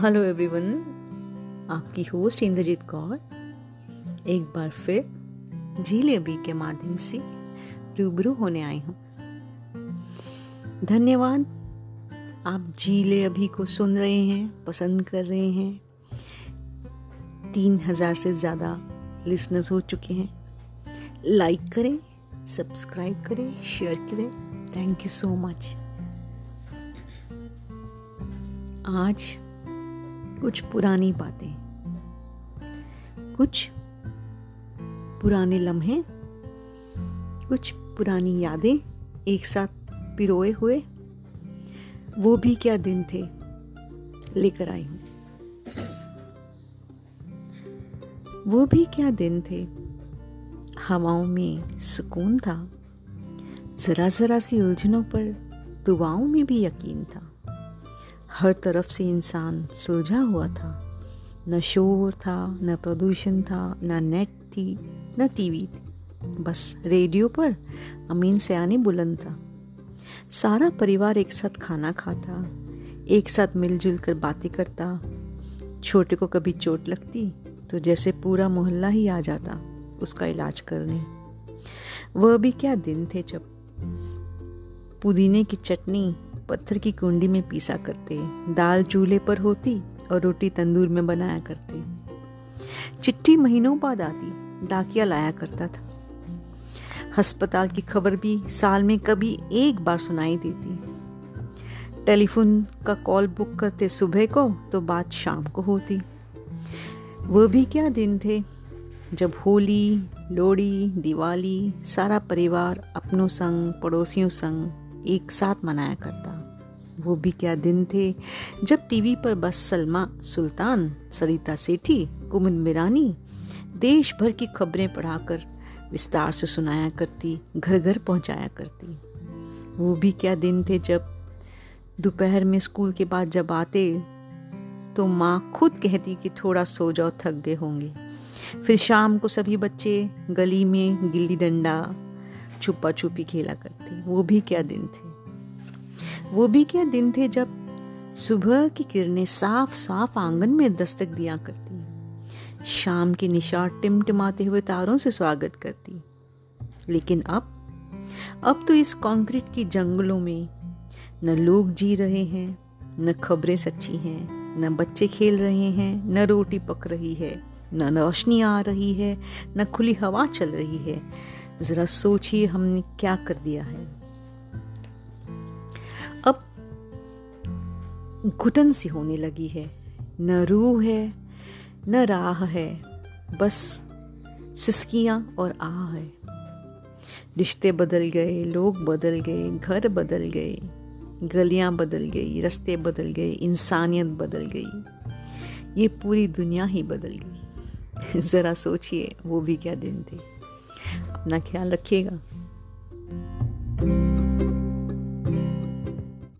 Hello everyone आपकी host Indrajit Kaur. एक बार फिर झील अभी के माध्यम से रूबरू होने आई हूँ। धन्यवाद। आप झीले अभी को सुन रहे हैं, पसंद कर रहे हैं। तीन हज़ार से ज़्यादा लिसनर्स हो चुके हैं। लाइक करें सब्सक्राइब करें शेयर करें। थैंक यू सो मच आज कुछ पुरानी बातें। कुछ पुराने लम्हे। कुछ पुरानी यादें एक साथ पिरोए हुए। वो भी क्या दिन थे? लेकर आई हूँ। वो भी क्या दिन थे? हवाओं में सुकून था। जरा जरा सी उलझनों पर दुआओं में भी यकीन था। हर तरफ़ से इंसान सुलझा हुआ था। न शोर था, न प्रदूषण था, न नेट थी, न टीवी थी। बस रेडियो पर अमीन से आने बुलंद था। सारा परिवार एक साथ खाना खाता, एक साथ मिलजुल कर बातें करता। छोटे को कभी चोट लगती तो जैसे पूरा मोहल्ला ही आ जाता, उसका इलाज करने। वह भी क्या दिन थे जब पुदीने की चटनी पत्थर की कुंडी में पीसा करते, दाल चूल्हे पर होती और रोटी तंदूर में बनाया करते। चिट्ठी महीनों बाद आती, डाकिया लाया करता था। अस्पताल की खबर भी साल में कभी एक बार सुनाई देती। टेलीफोन का कॉल बुक करते सुबह को तो बात शाम को होती। वो भी क्या दिन थे? जब होली, लोहड़ी, दिवाली, सारा परिवार अपनों संग, पड़ोसियों संग एक साथ मनाया करता। वो भी क्या दिन थे? जब टीवी पर बस सलमा, सुल्तान, सरिता सेठी कुमुद मिरानी देश भर की खबरें पढ़ाकर विस्तार से सुनाया करती घर घर पहुँचाया करती। वो भी क्या दिन थे जब दोपहर में स्कूल के बाद जब आते तो माँ खुद कहती कि थोड़ा सो जाओ, थक गए होंगे। फिर शाम को सभी बच्चे गली में गिल्ली डंडा छुपा छुपी खेला करते। वो भी क्या दिन थे? वो भी क्या दिन थे जब सुबह की किरणें साफ़ साफ़ आँगन में दस्तक दिया करती शाम की निशार टिमटिमाते हुए तारों से स्वागत करती लेकिन अब अब तो इस कंक्रीट की जंगलों में न लोग जी रहे हैं, न खबरें सच्ची हैं, न बच्चे खेल रहे हैं, न रोटी पक रही है, न रोशनी आ रही है, न खुली हवा चल रही है। जरा सोचिए हमने क्या कर दिया है। घुटन सी होने लगी है। न रूह है, न राह है, बस सिसकियाँ और आह है। रिश्ते बदल गए, लोग बदल गए, घर बदल गए, गलियाँ बदल गई, रास्ते बदल गए, इंसानियत बदल गई। ये पूरी दुनिया ही बदल गई। ज़रा सोचिए, वो भी क्या दिन थे। अपना ख्याल रखिएगा।